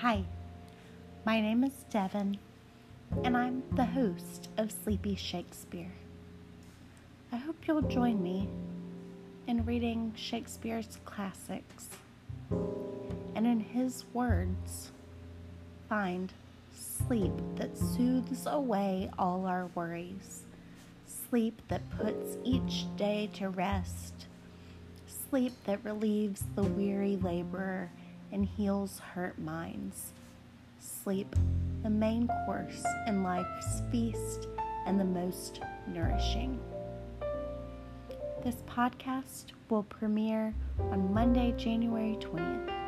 Hi, my name is Devin, and I'm the host of Sleepy Shakespeare. I hope you'll join me in reading Shakespeare's classics, and in his words, find sleep that soothes away all our worries, sleep that puts each day to rest, sleep that relieves the weary laborer and heals hurt minds sleep the main course in life's feast and the most nourishing. This podcast will premiere on Monday, January 20th at 6 p.m.